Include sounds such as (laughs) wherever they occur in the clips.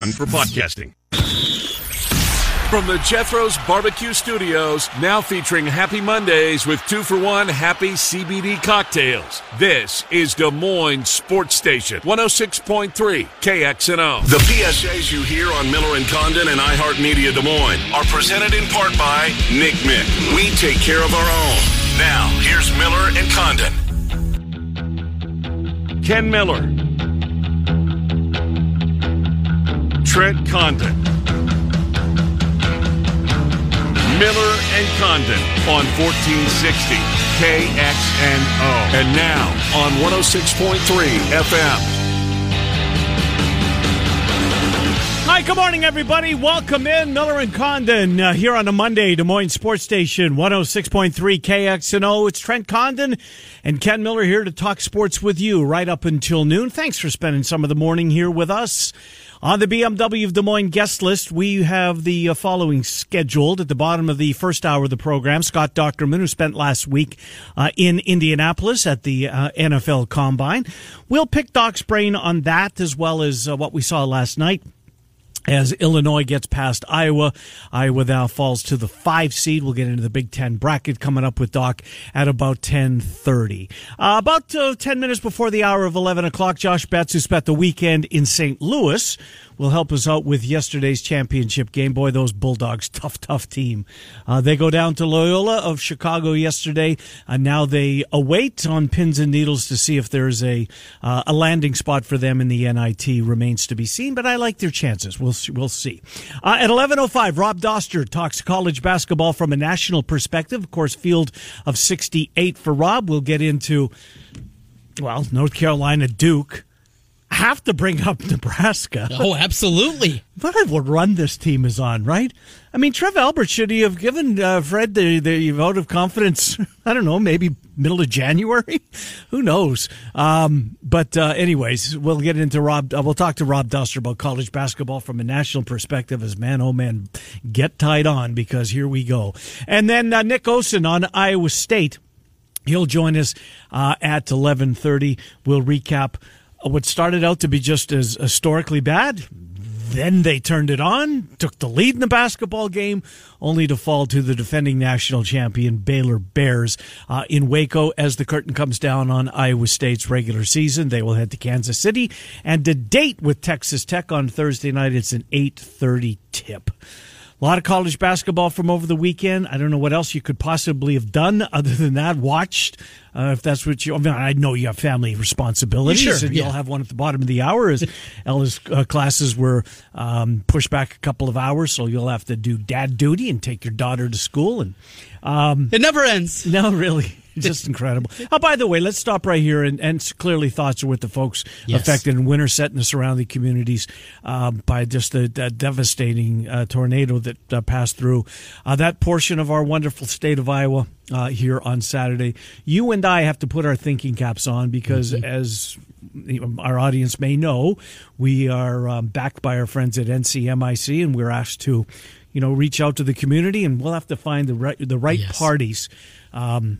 For podcasting. From the Jethro's Barbecue Studios, now featuring Happy Mondays with two for one happy CBD cocktails. This is Des Moines Sports Station, 106.3 KXNO. The PSAs you hear on Miller and Condon and iHeartMedia Des Moines are presented in part by Nick Mick. We take care of our own. Now, here's Miller and Condon. Ken Miller. Trent Condon. Miller and Condon on 1460 KXNO. And now on 106.3 FM. Hi, good morning, everybody. Welcome in. Miller and Condon uh, here on a Monday, Des Moines Sports Station 106.3 KXNO. It's Trent Condon and Ken Miller here to talk sports with you right up until noon. Thanks for spending some of the morning here with us. On the BMW of Des Moines guest list, we have the uh, following scheduled at the bottom of the first hour of the program. Scott Dochterman, who spent last week uh, in Indianapolis at the uh, NFL Combine. We'll pick Doc's brain on that as well as uh, what we saw last night as Illinois gets past Iowa. Iowa now falls to the five seed. We'll get into the Big Ten bracket coming up with Doc at about 1030. Uh, about uh, 10 minutes before the hour of 11 o'clock, Josh Betts, who spent the weekend in St. Louis, will help us out with yesterday's championship game. Boy, those Bulldogs, tough, tough team. Uh, they go down to Loyola of Chicago yesterday, and now they await on pins and needles to see if there's a uh, a landing spot for them in the NIT. Remains to be seen, but I like their chances. We'll we'll see. Uh, at 11:05, Rob Doster talks college basketball from a national perspective. Of course, field of 68 for Rob. We'll get into well, North Carolina, Duke have to bring up Nebraska. (laughs) Oh, absolutely. what a run this team is on, right? I mean, Trev Albert, should he have given uh, Fred the, the vote of confidence? (laughs) I don't know, maybe middle of January? (laughs) Who knows? Um, but, uh, anyways, we'll get into Rob. Uh, we'll talk to Rob Doster about college basketball from a national perspective as man, oh man, get tied on because here we go. And then uh, Nick Osen on Iowa State. He'll join us uh, at 11:30. We'll recap what started out to be just as historically bad. Then they turned it on, took the lead in the basketball game, only to fall to the defending national champion Baylor Bears uh, in Waco as the curtain comes down on Iowa State's regular season. They will head to Kansas City and to date with Texas Tech on Thursday night. It's an 8:30 tip. A lot of college basketball from over the weekend. I don't know what else you could possibly have done (laughs) other than that. Watched, uh, if that's what you. I mean, I know you have family responsibilities, Sure, and yeah. you'll have one at the bottom of the hour. As (laughs) Ella's uh, classes were um, pushed back a couple of hours, so you'll have to do dad duty and take your daughter to school. And um, It never ends. no, really. (laughs) Just incredible. Oh, by the way, let's stop right here. And, and clearly, thoughts are with the folks Yes. affected in Winterset and the surrounding communities um, by just the, the devastating uh, tornado that uh, passed through uh, that portion of our wonderful state of Iowa uh, here on Saturday. You and I have to put our thinking caps on because, as you know, our audience may know, we are um, backed by our friends at NCMIC, and we're asked to, you know, reach out to the community, and we'll have to find the right the right Yes. parties. Um,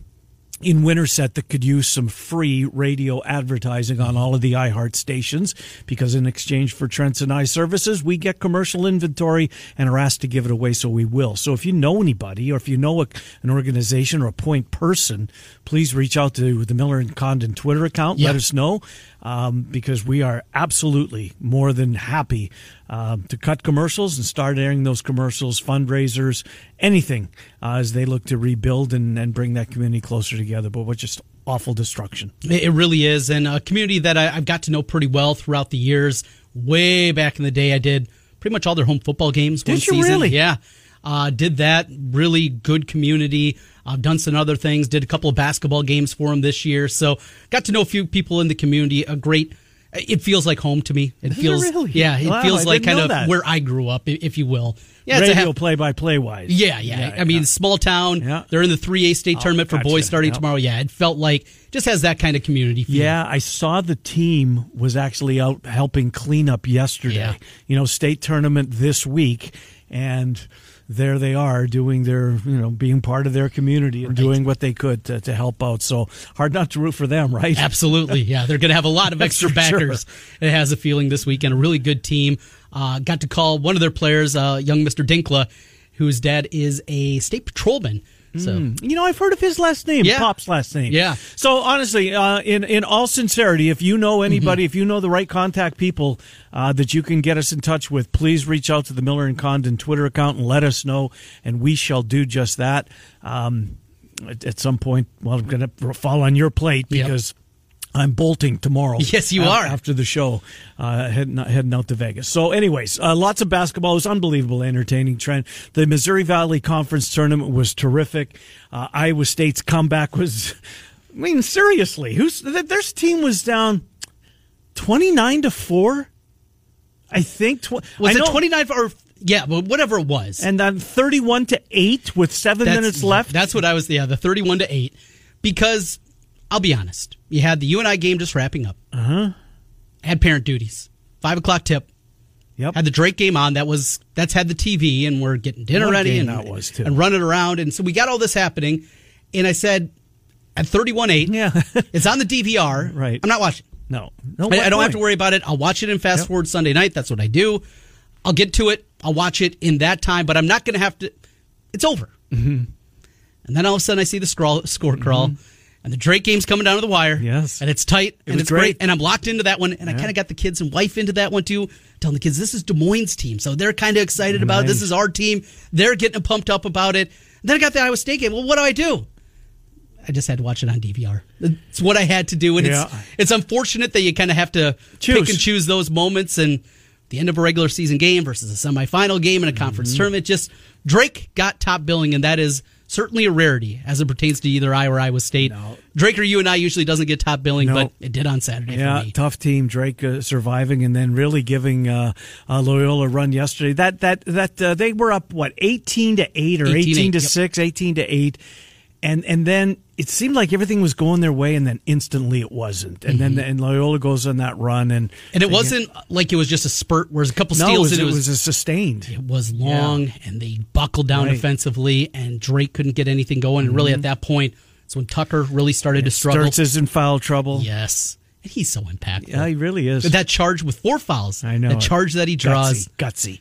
in Winterset that could use some free radio advertising on all of the iHeart stations because in exchange for Trent's and I services, we get commercial inventory and are asked to give it away, so we will. So if you know anybody or if you know a, an organization or a point person, please reach out to the Miller and Condon Twitter account. Yeah. Let us know um, because we are absolutely more than happy um, to cut commercials and start airing those commercials, fundraisers, anything uh, as they look to rebuild and, and bring that community closer together. But what just awful destruction. It really is. And a community that I, I've got to know pretty well throughout the years. Way back in the day, I did pretty much all their home football games. Did one you season. really? Yeah. Uh, did that. Really good community. I've done some other things. Did a couple of basketball games for them this year. So got to know a few people in the community. A great It feels like home to me. It feels really? yeah. It Wow, feels I like kind of that. where I grew up, if you will. Yeah, Radio ha- play by play wise. yeah, yeah, I mean, small town. Yeah. They're in the three A state Oh, tournament for gotcha. boys starting Yep. tomorrow. Yeah, it felt like just has that kind of community feel. Yeah, I saw the team was actually out helping clean up yesterday. Yeah. You know, state tournament this week, and there they are doing their, you know, being part of their community and doing what they could to, to help out. So hard not to root for them, right? (laughs) Absolutely, yeah. They're going to have a lot of extra for sure. backers. It has a feeling this weekend. A really good team. Uh, got to call one of their players, uh, young Mister Dinkla, whose dad is a state patrolman. So You know, I've heard of his last name, Yeah. Pop's last name. Yeah. So honestly, uh, in in all sincerity, if you know Mm-hmm. anybody, if you know the right contact people uh, that you can get us in touch with, please reach out to the Miller and Condon Twitter account and let us know, and we shall do just that. Um, at, at some point, well, I'm going to fall on your plate Yep. I'm bolting tomorrow. (laughs) Yes, you are. After the show, uh, heading, heading out to Vegas. So, anyways, uh, lots of basketball. It was unbelievable, entertaining Trent. The Missouri Valley Conference tournament was terrific. Uh, Iowa State's comeback was, (laughs) I mean, seriously, who's th- their team was down twenty nine to four. I think tw- was I it know- twenty nine or yeah, but whatever it was. and then thirty one to eight with seven That's- minutes left. That's what I was. Yeah, the thirty-one to eight. Because I'll be honest, you had the UNI game just wrapping up. Uh huh. Had parent duties. Five o'clock tip. yep. Had the Drake game on. That was that's had the TV, and we're getting dinner What ready and that was, too. and running around, and so we got all this happening. And I said, at thirty-one eight, Yeah. (laughs) it's on the DVR. Right. I'm not watching. no, no, I, I don't what have to worry about it. I'll watch it in fast Yep. forward Sunday night. That's what I do. I'll get to it. I'll watch it in that time, but I'm not going to have to. It's over. Mm-hmm. And then all of a sudden, I see the scroll, score crawl, and the Drake game's coming down to the wire. Yes. and it's tight, and it's great. great. and I'm locked into that one. And I kind of got the kids and wife into that one too, telling the kids this is Des Moines' team, so they're kind of excited about it. this. Is our team? They're getting pumped up about it. then I got the Iowa State game. Well, what do I do? I just had to watch it on DVR. It's what I had to do, and Yeah. it's it's unfortunate that you kind of have to Choose. pick and choose those moments and the end of a regular season game versus a semifinal game in a conference Mm-hmm. tournament. Just Drake got top billing, and that is certainly a rarity as it pertains to either I or Iowa State. No. Drake or you and I usually doesn't get top billing, No. but it did on Saturday Yeah, for me. tough team. Drake uh, surviving and then really giving uh, uh, Loyola a run yesterday. That that that uh, they were up what eighteen to eight or 18 eighteen to yep. six, 18 to eight, and and then it seemed like everything was going their way, and then instantly it wasn't. And then and Loyola goes on that run, and Mm-hmm. And it wasn't like it was just a spurt. Whereas a couple no, steals, it was, and it it was, was a sustained. it was long, and they buckled down Right. defensively, and Drake couldn't get anything going. And really, at that point, it's when Tucker really started to struggle. Sturtz is in foul trouble. Yes, and he's so impactful. Yeah, he really is. That charge with four fouls. I know that it. charge that he draws. gutsy, gutsy.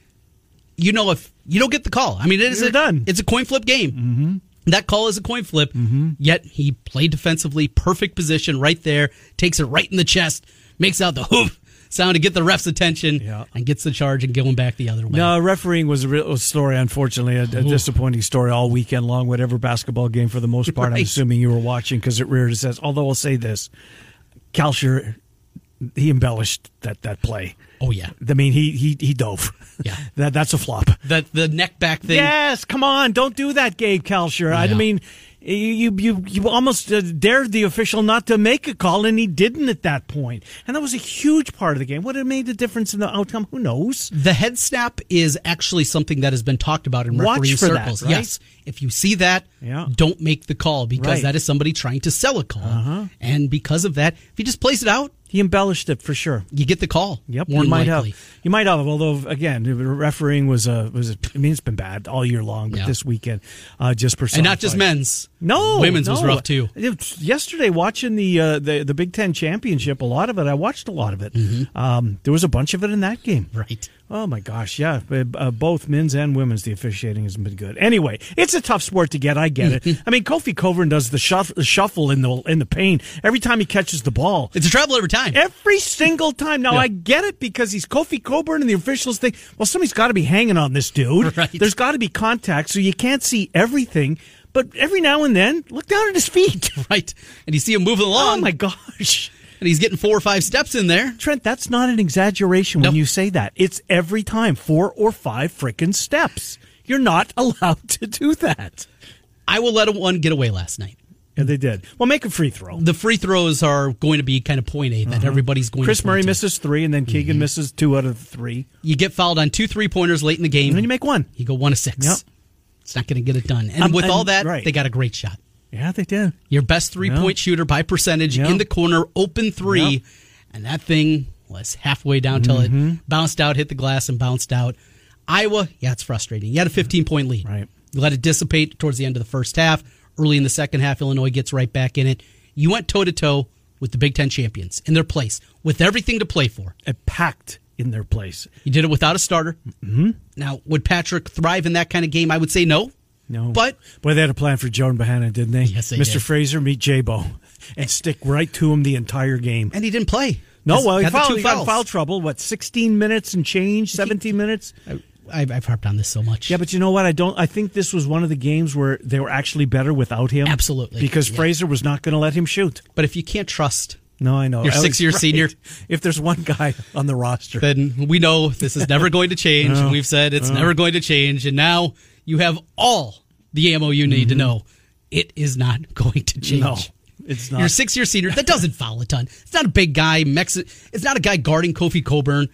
You know, if you don't get the call, I mean, it is You're a, done. It's a coin flip game. Mm-hmm. That call is a coin flip. Mm-hmm. Yet he played defensively, perfect position right there, takes it right in the chest, makes out the hoop sound to get the ref's attention, Yeah. and gets the charge and going back the other way. No, refereeing was a real story. Unfortunately, a, a disappointing story all weekend long. Whatever basketball game, for the most part, I'm assuming you were watching because it reared its head. Although I'll say this, Kalscheur, he embellished that that play. Oh yeah, I mean, he he he dove. Yeah. (laughs) that that's a flop. the the neck back thing. Yes, come on, don't do that, Gabe Kalscheur. I mean, you you you, almost uh, dared the official not to make a call, and he didn't at that point. And that was a huge part of the game. What it made the difference in the outcome? Who knows? The head snap is actually something that has been talked about in Watch referee for that, circles. right? Yes, if you see that, Yeah. don't make the call because Right. Uh-huh. that is somebody trying to sell a call. And because of that, if he just plays it out, He embellished it for sure. you get the call. Yep, you might likely. have. You might have. Although again, refereeing was a was. A, I mean, it's been bad all year long, but Yeah. this weekend uh, just personified. and not just men's. No, women's was rough too. Yesterday, watching the, uh, the the Big Ten championship, a lot of it. I watched a lot of it. Mm-hmm. Um, there was a bunch of it in that game. Right. Oh my gosh, yeah. Uh, uh, both men's and women's, the officiating hasn't been good. Anyway, it's a tough sport to get. I get it. (laughs) I mean, Kofi Cockburn does the, shuff, the shuffle in the in the paint every time he catches the ball. It's a travel every time. Every single time. Now Yeah. I get it because he's Kofi Cockburn and the officials think, well, somebody's got to be hanging on this dude. (laughs) Right. There's got to be contact, so you can't see everything. But every now and then, look down at his feet. (laughs) right. And you see him moving along. Oh my gosh. and he's getting four or five steps in there. Trent, that's not an exaggeration when you say that. It's every time four or five frickin' steps. You're not (laughs) allowed to do that. I will let one get away last night. Yeah, they did. Well, make a free throw. The free throws are going to be kind of point eight that everybody's going Uh-huh. Kris. Murray to. misses three, and then Keegan misses two out of the three. You get fouled on two three pointers late in the game. And then you make one. You go one to six. Yep. It's not going to get it done. And Um, with and- all that, right. they got a great shot. Yeah, they did. Your best three point shooter by percentage Yeah. in the corner, open three, Yep. and that thing was halfway down till Mm-hmm. it bounced out, hit the glass, and bounced out. Iowa, yeah, it's frustrating. You had a 15 point lead. Right. You let it dissipate towards the end of the first half. Early in the second half, Illinois gets right back in it. You went toe to toe with the Big Ten champions in their place with everything to play for. It packed in their place. You did it without a starter. Mm-hmm. Now, would Patrick thrive in that kind of game? I would say no. No, But boy, they had a plan for Jordan Bohannon, didn't they? Yes, they Mr. did. Frazier meet J-Bo and stick right to him the entire game. and he didn't play. No, well, he, fouled, he got foul trouble. What, 16 minutes and change? 17 minutes? I- I've, I've harped on this so much. Yeah, but you know what? I don't. I think this was one of the games where they were actually better without him. Absolutely. because Yeah. Frazier was not going to let him shoot. But if you can't trust, No, I know. Your six-year right. senior. (laughs) If there's one guy on the roster, then we know this is never going to change. No. (laughs) Oh. We've said it's oh. never going to change. And now you have all the ammo you need to mm-hmm. know it is not going to change. no, it's not. You're a six year senior. That doesn't foul a ton. It's not a big guy. Mexi- it's not a guy guarding Kofi Cockburn.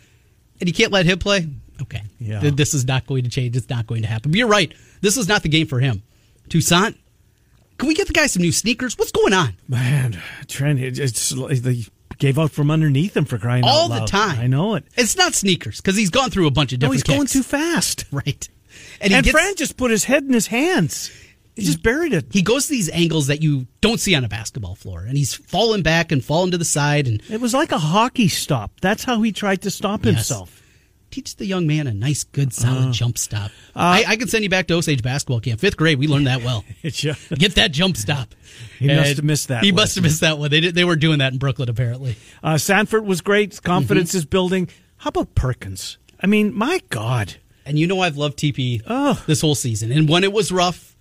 And you can't let him play? Okay. Yeah. Th- This is not going to change. It's not going to happen. But you're right. This is not the game for him. Toussaint, can we get the guy some new sneakers? What's going on? Man, Trent, it- it's they gave out from underneath him for crying out. All the time. I know it. It's not sneakers because he's gone through a bunch of No, different he's going too fast. (laughs) Right. And, he gets- Fran just put his head in his hands. He just buried it. he goes to these angles that you don't see on a basketball floor, and he's falling back and falling to the side. And It was like a hockey stop. That's how he tried to stop Yes. himself. Teach the young man a nice, good, solid Uh. jump stop. I, I can send you back to Osage basketball camp, fifth grade. We learned that well. (laughs) Get that jump stop. (laughs) He must have missed that He must have missed that one. They did, they were doing that in Brooklyn apparently. uh, Sandfort was great. Confidence Mm-hmm. is building. How about Perkins? I mean, my God. And you know I've loved TP Oh. this whole season. And when it was rough,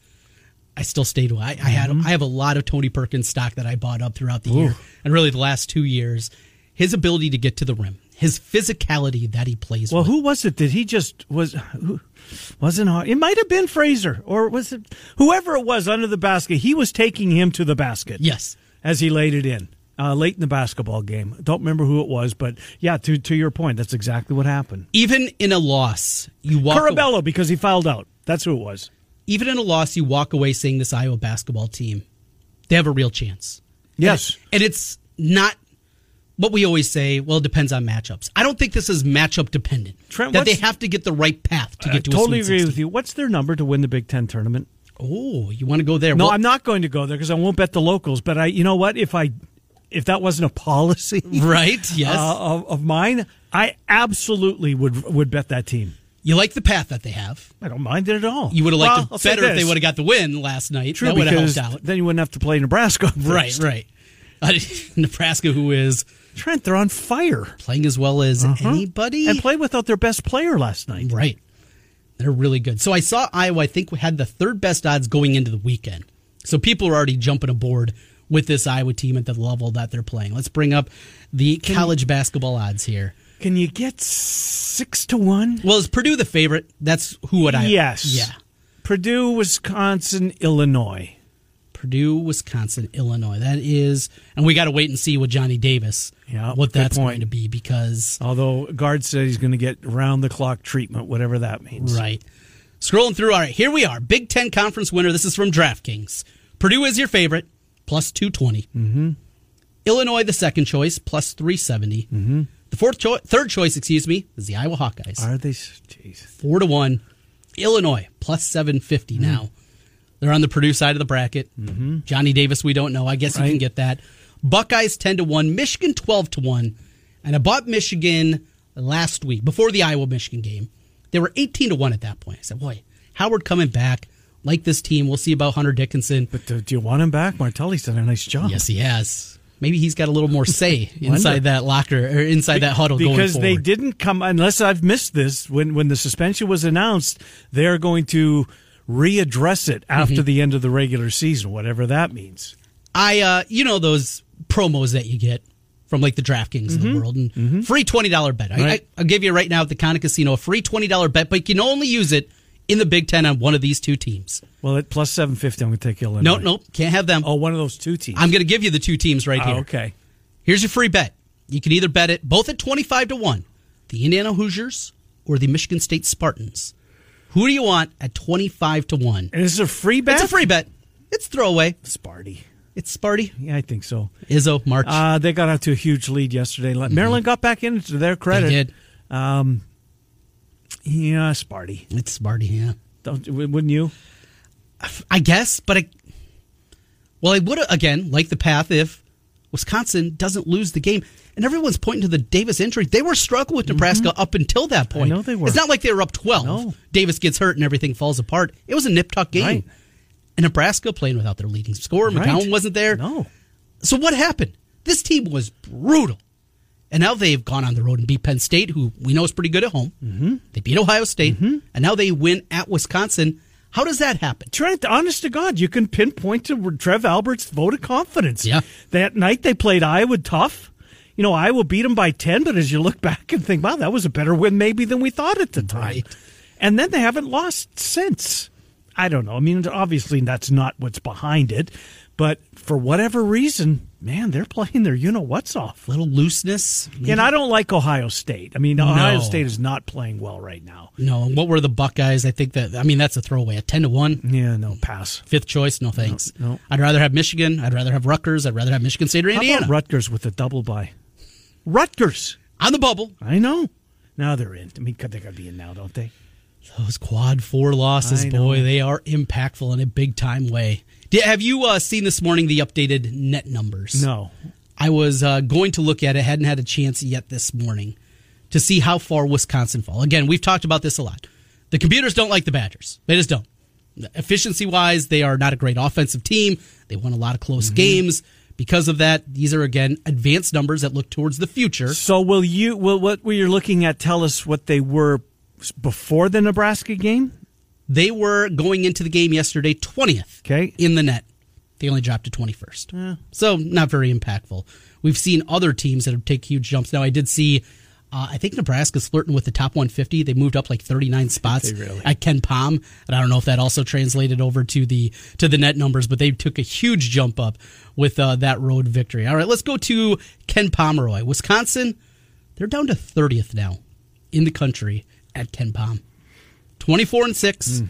I still stayed. I, I had Mm-hmm. I have a lot of Tony Perkins stock that I bought up throughout the year, and really the last two years. His ability to get to the rim, his physicality that he plays. Well, with. who was it? Did he just was? Who, wasn't it? Might have been Frazier, or was it whoever it was under the basket? He was taking him to the basket. Yes. as he laid it in uh, late in the basketball game. Don't remember who it was, but yeah, to to your point, that's exactly what happened. Even in a loss, you walk. Curbelo because he fouled out. That's who it was. even in a loss, you walk away saying this Iowa basketball team, they have a real chance. Yes. And, it's not what we always say, well, it depends on matchups. I don't think this is matchup dependent. Trent, that they have to get the right path to I get to totally a Sweet agree 16. with you. What's their number to win the Big Ten tournament? Oh, you want to go there? No, Well, I'm not going to go there because I won't bet the locals. But I, you know what? If I, if that wasn't a policy, (laughs) Right, (laughs) yes. uh, of, of mine, I absolutely would would bet that team. You like the path that they have. I don't mind it at all. You would have liked I'll it better if they would have got the win last night. True, that would have helped out. then you wouldn't have to play Nebraska. Right, (laughs) first. right. Uh, Nebraska, who is Trent, they're on fire. playing as well as uh-huh. anybody. and played without their best player last night. Right. They're really good. So I saw Iowa, I think, had the third best odds going into the weekend. So people are already jumping aboard with this Iowa team at the level that they're playing. Let's bring up the college basketball odds here. Can you get six to one? Well, is Purdue the favorite? That's who would I? Yes. Yeah. Purdue, Wisconsin, Illinois. Purdue, Wisconsin, Illinois. That is, and we got to wait and see with Johnny Davis Yeah, what that's point. going to be because Although guard said he's going to get round the clock treatment, whatever that means. Right. Scrolling through, all right, here we are. Big Ten Conference winner. This is from DraftKings. Purdue is your favorite, plus 220. Mm-hmm. Illinois, the second choice, plus 370. Mm-hmm. The fourth cho- third choice, excuse me, is the Iowa Hawkeyes. Are they? Jeez. Four to one. Illinois, plus 750 now. They're on the Purdue side of the bracket. Mm-hmm. Johnny Davis, we don't know. I guess you can get that. Buckeyes 10 to 1. Michigan 12 to 1. And I bought Michigan last week, before the Iowa Michigan game. They were 18 to 1 at that point. I said, boy, Howard coming back. Like this team. We'll see about Hunter Dickinson. But do, do you want him back? Martelli's done a nice job. Yes, he has. Maybe he's got a little more say (laughs) inside that locker or inside that huddle going because they didn't come unless I've missed this when when the suspension was announced. They're going to readdress it after Mm-hmm. the end of the regular season, whatever that means. I, uh, you know, those promos that you get from like the DraftKings of the world and free $20 bet. I, Right. I, I'll give you right now at the Conic Casino a free $20 bet, but you can only use it in the Big Ten on one of these two teams. Well, at plus 750, I'm going to take Illinois. No, no, can't have them. Oh, one of those two teams. I'm going to give you the two teams right Oh, here. okay. Here's your free bet. You can either bet it both at 25 to 1, the Indiana Hoosiers or the Michigan State Spartans. Who do you want at 25 to 1? And this is a free bet? It's a free bet. It's throwaway. Sparty. It's Sparty. Yeah, I think so. Izzo, March. Uh, they got out to a huge lead yesterday. Maryland got back in to their credit. Mm-hmm. They did. Um, yeah, Sparty. It's Sparty, yeah. Don't, wouldn't you? I guess, but I. Well, I would again, like the path if Wisconsin doesn't lose the game. And everyone's pointing to the Davis injury. They were struggling with Nebraska up until that point. Mm-hmm. know they were. It's not like they were up 12. No. Davis gets hurt and everything falls apart. It was a nip tuck game. Right. And Nebraska playing without their leading scorer. Right. McCown wasn't there. No. So what happened? This team was brutal. And now they've gone on the road and beat Penn State, who we know is pretty good at home. Mm-hmm. They beat Ohio State. And now they win at Wisconsin. How does that happen? Trent, honest to God, you can pinpoint to Trev Alberts' vote of confidence. Yeah. That night they played Iowa tough. You know, Iowa beat them by 10, but as you look back and think, wow, that was a better win maybe than we thought at the time. Right. And then they haven't lost since. I don't know. I mean, obviously that's not what's behind it, but for whatever reason, man, they're playing their you know what's off. little looseness. And I don't like Ohio State. I mean, Ohio No. State is not playing well right now. No, and what were the Buckeyes? I think that I mean that's a throwaway. A ten to one, Yeah, no, pass. fifth choice. No thanks. no. I'd rather have Michigan. I'd rather have Rutgers. I'd rather have Michigan State or How Indiana about Rutgers with a double bye? Rutgers. on the bubble. I know. Now they're in. I mean, they got to be in now, don't they? Those quad four losses, boy, they are impactful in a big time way. Did, have you uh, seen this morning the updated net numbers? No. I was uh, going to look at it. Hadn't had a chance yet this morning to see how far Wisconsin fall. Again, we've talked about this a lot. The computers don't like the Badgers. They just don't. Efficiency wise, they are not a great offensive team. They won a lot of close games. Because of that, these are again advanced numbers that look towards the future. So will you? Will what are looking at tell us what they were before the Nebraska game? They were going into the game yesterday 20th Okay. in the net. They only dropped to 21st. So not very impactful. We've seen other teams that have take huge jumps. Now I did see uh, I think Nebraska's flirting with the top 150. They moved up like 39 spots really? at KenPom, and I don't know if that also translated over to the to the net numbers, but they took a huge jump up with uh, that road victory. All right, let's go to Ken Pomeroy, Wisconsin. They're down to 30th now in the country at KenPom. 24 and 6.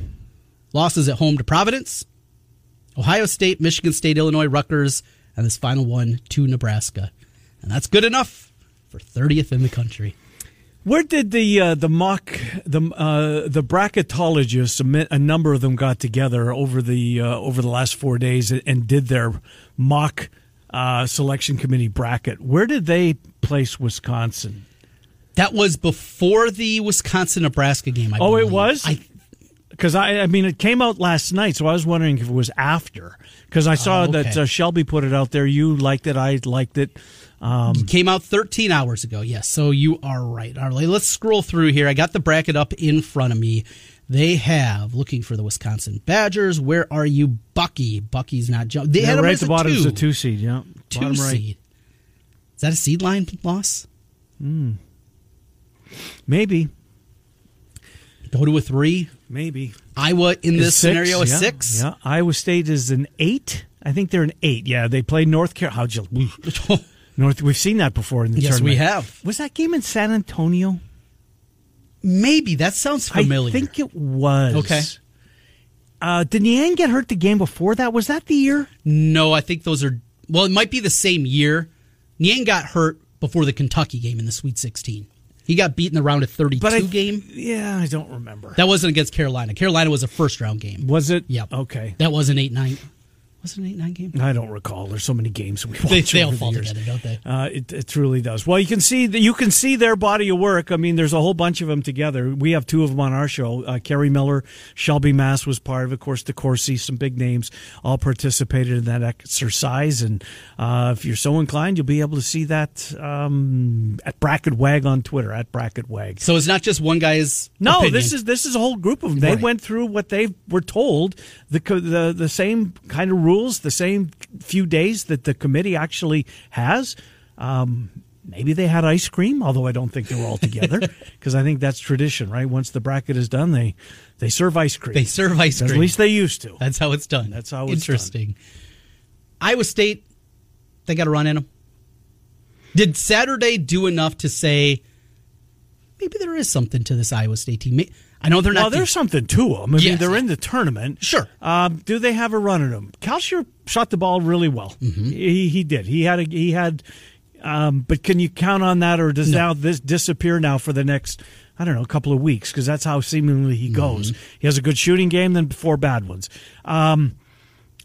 Losses at home to Providence, Ohio State, Michigan State, Illinois, Rutgers, and this final one to Nebraska. And that's good enough for 30th in the country. Where did the uh, the mock the uh, the bracketologists a, number of them got together over the uh, over the last four days and, and did their mock uh, selection committee bracket? Where did they place Wisconsin? That was before the Wisconsin Nebraska game. I Oh, it was? I, Because I, I mean, it came out last night, so I was wondering if it was after. Because I saw Oh, that uh, Shelby put it out there. You liked it. I liked it. Um, came out 13 hours ago. Yes, so you are right. All right, let's scroll through here. I got the bracket up in front of me. They have looking for the Wisconsin Badgers. Where are you, Bucky? Bucky's not jumping. They yeah, had right at the bottom two, is a two seed. Yeah, two bottom right. seed. Is that a seed line loss? Maybe, Go to a three. maybe. Iowa in this Is scenario a yeah, six. Yeah, Iowa State is an eight. I think they're an eight. Yeah, they played North Carolina. How'd you? (laughs) North. We've seen that before in the tournament Yes, we have. Was that game in San Antonio? Maybe that sounds familiar. I think it was. Okay. Uh, did Niang get hurt the game before that? Was that the year? No, I think those are. Well, it might be the same year. Niang got hurt before the Kentucky game in the Sweet 16. He got beat in the round of 32 But I, game. Yeah, I don't remember. That wasn't against Carolina. Carolina was a first round game. was it? Yep. Okay. That was an 8 9. Was it an 8 9 game? I don't recall. There's so many games we watch. They, they all the fall years. together, don't they? Uh, it, it truly does. Well, you can see that you can see their body of work. I mean, there's a whole bunch of them together. We have two of them on our show. Uh, Kerry Miller, Shelby Mast was part of, of course, DeCourcy, some big names all participated in that exercise. And uh, if you're so inclined, you'll be able to see that um, at Bracket Wag on Twitter at Bracket Wag. So it's not just one guy's. No, opinion. this is this is a whole group of them. They Right. went through what they were told the the the same kind of rules, the same few days that the committee actually has. Um, Maybe they had ice cream, although I don't think they were all together (laughs) because I think that's tradition, right? Once the bracket is done, they they serve ice cream. They serve ice cream. At least they used to. That's how it's done. That's how it's done. interesting. Iowa State, they got a run in them. Did Saturday do enough to say maybe there is something to this Iowa State team? I know they're not. Well, there's the, something to them. I Yes. mean, they're in the tournament. Sure. Um, do they have a run in them? Kalscheur shot the ball really well. Mm-hmm. He he did. He had a he had. Um, but can you count on that, or does No. now this disappear now for the next? I don't know, a couple of weeks because that's how seemingly he goes. Mm-hmm. He has a good shooting game, then four bad ones. Um,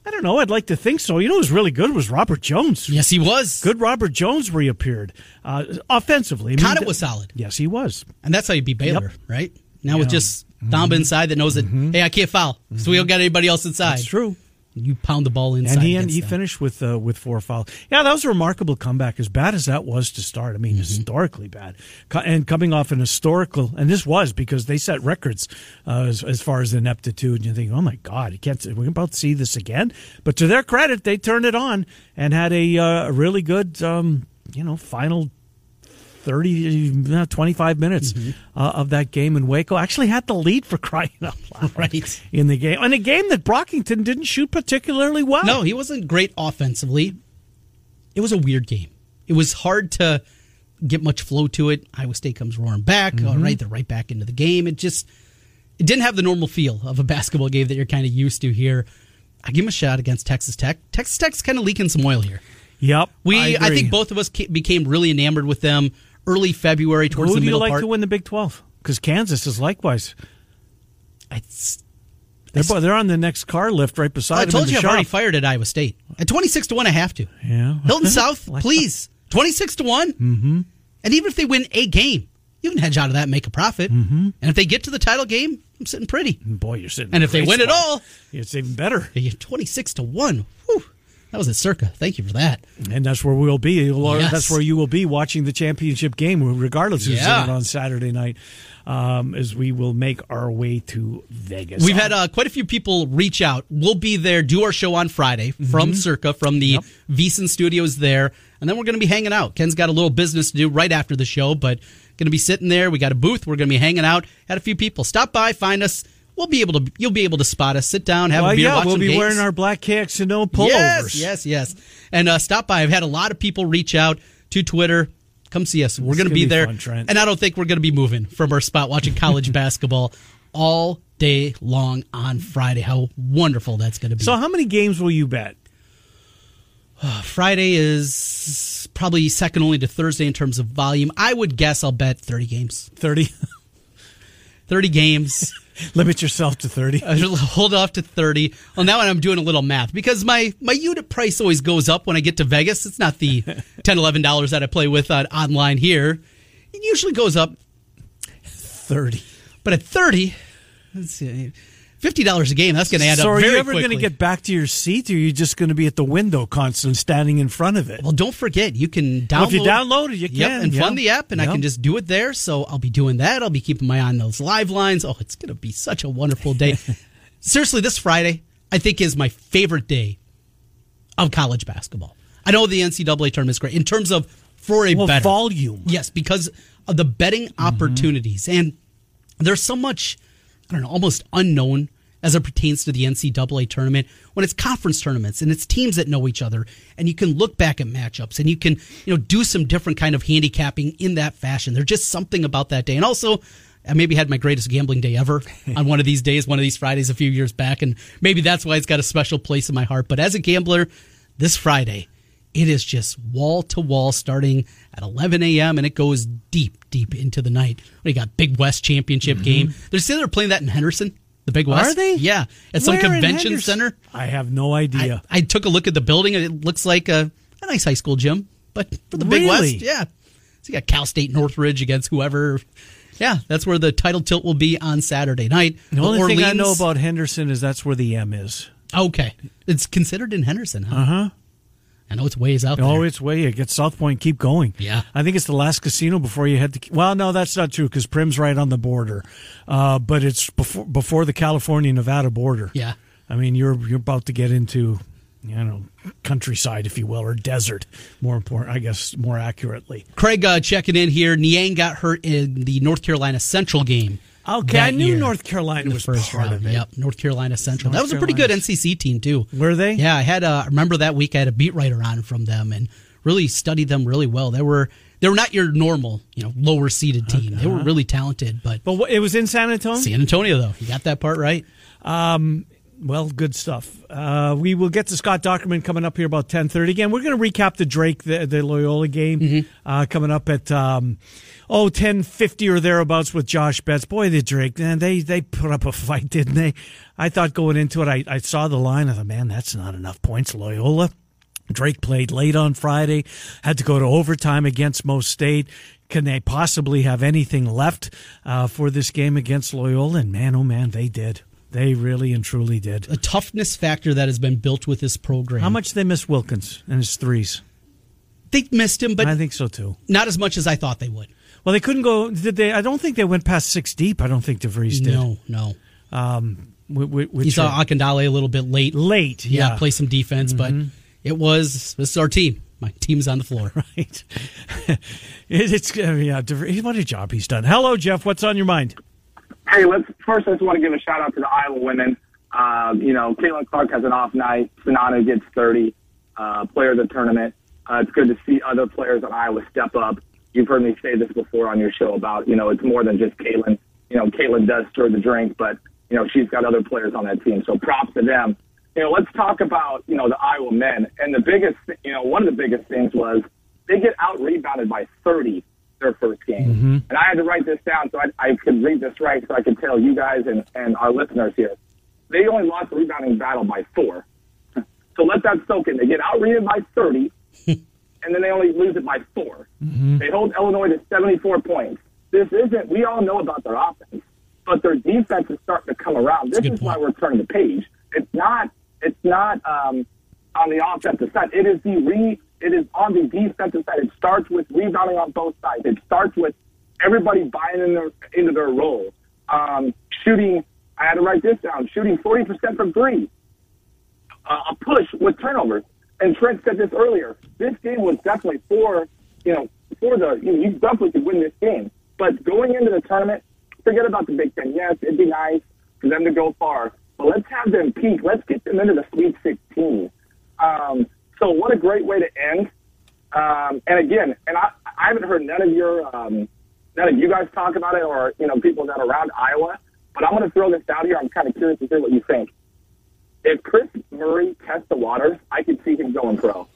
I don't know. I'd like to think so. You know, who was really good was Robert Jones. yes, he was. Good Robert Jones reappeared uh, offensively. I mean, Conant was solid. Yes, he was. And that's how you beat Baylor, right? Now with just Thamba inside that knows that, hey, I can't foul. So we don't got anybody else inside. That's true. You pound the ball inside. And he against he finished with uh, with four fouls. Yeah, that was a remarkable comeback. As bad as that was to start, I mean, Mm-hmm. historically bad, and coming off an historical, and this was because they set records uh, as, as far as ineptitude. And you think, oh my God, you can't. We're about see this again. But to their credit, they turned it on and had a, uh, a really good, um, you know, final 30, uh, 25 minutes Mm-hmm. uh, of that game in Waco. Actually had the lead for crying out loud (laughs) Right. in the game. And a game that Brockington didn't shoot particularly well. No, he wasn't great offensively. It was a weird game. It was hard to get much flow to it. Iowa State comes roaring back. All Mm-hmm. right, they're right back into the game. It just it didn't have the normal feel of a basketball game that you're kind of used to here. I give him a shot against Texas Tech. Texas Tech's kind of leaking some oil here. Yep. We, I, agree. think both of us became really enamored with them early February towards Who the do you like part. to win the Big 12? Because Kansas is likewise. It's- They're, they're on the next car lift right beside I them told you I've already fired at Iowa State. At 26 to 1, I have to. Yeah. Hilton (laughs) South, Like- please. 26 to one Mm-hmm. And even if they win a game, you can hedge out of that and make a profit. Mm-hmm. And if they get to the title game, I'm sitting pretty. Boy, you're sitting. And if they win great it all, it's even better. 26 to 1. Whew. That was at Circa. Thank you for that. And that's where we'll be. Yes. That's where you will be watching the championship game, regardless who's Yeah. in it on Saturday night, um, as we will make our way to Vegas. We've had uh, quite a few people reach out. We'll be there, do our show on Friday from Circa, from the Yep. VSiN studios there. And then we're going to be hanging out. Ken's got a little business to do right after the show, but going to be sitting there. We got a booth. We're going to be hanging out. Had a few people stop by, find us. We'll be able to. You'll be able to spot us. Sit down, have well, a beer, yeah, we'll be games. wearing our black KXNO pullovers. Yes, yes, yes. And uh, stop by. I've had a lot of people reach out to Twitter. Come see us. We're going to gonna be be there. fun, and I don't think we're going to be moving from our spot watching college (laughs) basketball all day long on Friday. How wonderful that's going to be. So, how many games will you bet? (sighs) Friday is probably second only to Thursday in terms of volume. I would guess I'll bet 30 games. 30? (laughs) 30 games. (laughs) (laughs) Limit yourself to 30. I'll (laughs) hold off to 30. Well, now I'm doing a little math because my, my unit price always goes up when I get to Vegas. It's not the (laughs) 10 $11 that I play with uh, online here. It usually goes up, 30. but at 30, let's see, $50 a game, that's going to add so up So, are you ever going to get back to your seat, or are you just going to be at the window constantly standing in front of it? Well, don't forget, you can download. Well, if you download it, you Yep, can, and yeah. fund the app, and I can just do it there. So I'll be doing that. I'll be keeping my eye on those live lines. Oh, it's going to be such a wonderful day. (laughs) Seriously, this Friday, I think, is my favorite day of college basketball. I know the NCAA tournament is great in terms of for a Well, better volume. Yes, because of the betting Mm-hmm. opportunities. And there's so much, I don't know, almost unknown as it pertains to the NCAA tournament when it's conference tournaments and it's teams that know each other and you can look back at matchups and you can, you know, do some different kind of handicapping in that fashion. There's just something about that day. And also, I maybe had my greatest gambling day ever (laughs) on one of these days, one of these Fridays a few years back, and maybe that's why it's got a special place in my heart. But as a gambler, this Friday, it is just wall to wall starting at 11 a.m. and it goes deep, deep into the night. We got Big West Championship game. They're still they're playing that in Henderson, the Big West. Mm-hmm. Are they? Yeah, at some Where convention center. I have no idea. I took a look at the building and it looks like a, a nice high school gym, but for the Big Really? West, yeah. So you got Cal State Northridge against whoever. Yeah, that's where the title tilt will be on Saturday night. the only thing I know about Henderson is that's where the M is. Okay, it's considered in Henderson, huh? Uh huh. I know it's ways out Oh, there. it's way. It gets South Point. Keep going. Yeah. I think it's the last casino before you head to. Well, no, that's not true because Primm's right on the border, uh, but it's before before the California Nevada border. Yeah. I mean, you're you're about to get into you know, countryside, if you will, or desert. More important, I guess, more accurately. Craig uh, checking in here. Niang got hurt in the North Carolina Central game. Okay, I knew year. North Carolina was first part round. of it. Yep, North Carolina Central. North that was Carolina. a pretty good NCC team too. Were they? Yeah, I had. Uh, remember that week I had a beat writer on from them and really studied them really well. They were they were not your normal, you know, lower seeded team. They were uh-huh. really talented, but but it was in San Antonio. San Antonio, though, you got that part right. Um, well, good stuff. Uh, we will get to Scott Dochterman coming up here about ten thirty. Again, we're going to recap the Drake the, the Loyola game mm-hmm. uh, coming up at um, oh ten fifty or thereabouts with Josh Betts. Boy, the Drake man, they they put up a fight, didn't they? I thought going into it, I, I saw the line. I thought, man, that's not enough points. Loyola. Drake played late on Friday, had to go to overtime against Mo State. Can they possibly have anything left uh, for this game against Loyola? And man, oh man, they did. They really and truly did. A toughness factor that has been built with this program. How much they missed Wilkins and his threes? They missed him, but I think so too. Not as much as I thought they would. Well, they couldn't go. Did they? I don't think they went past six deep. I don't think DeVries did. No, no. Um, you saw Akindele a little bit late. Late, yeah. yeah play some defense, mm-hmm. but it was this is our team. My team's on the floor. (laughs) Right. (laughs) it's yeah. What a job he's done. Hello, Jeff. What's on your mind? Hey, let's first. I just want to give a shout out to the Iowa women. Um, you know, Caitlin Clark has an off night. Czinano gets 30. Uh, player of the tournament. Uh, it's good to see other players at Iowa step up. You've heard me say this before on your show about, you know, it's more than just Caitlin. You know, Caitlin does stir the drink, but, you know, she's got other players on that team. So props to them. You know, let's talk about, you know, the Iowa men. And the biggest, you know, one of the biggest things was they get out rebounded by 30 their first game. Mm-hmm. And I had to write this down so I, I could read this right so I could tell you guys and, and our listeners here. They only lost the rebounding battle by four. (laughs) So let that soak in. They get out rebounded by 30, (laughs) and then they only lose it by 4 mm-hmm. They hold Illinois to 74 points. This isn't, we all know about their offense, but their defense is starting to come around. This is point. why we're turning the page. It's not, it's not um, on the offensive side. It is the re it is on the defensive side. It starts with rebounding on both sides. It starts with everybody buying in their, into their role. Um, shooting, I had to write this down, shooting 40% from three. Uh, a push with turnovers. And Trent said this earlier. This game was definitely for, you know, for the, you, know, you definitely could win this game. But going into the tournament, forget about the Big Ten. Yes, it'd be nice for them to go far, but let's have them peak. Let's get them into the Sweet 16. Um, so what a great way to end. Um, and again, and I, I haven't heard none of your, um, none of you guys talk about it or, you know, people that are around Iowa, but I'm going to throw this out here. I'm kind of curious to hear what you think. If Kris Murray tests the waters, I could see him going pro.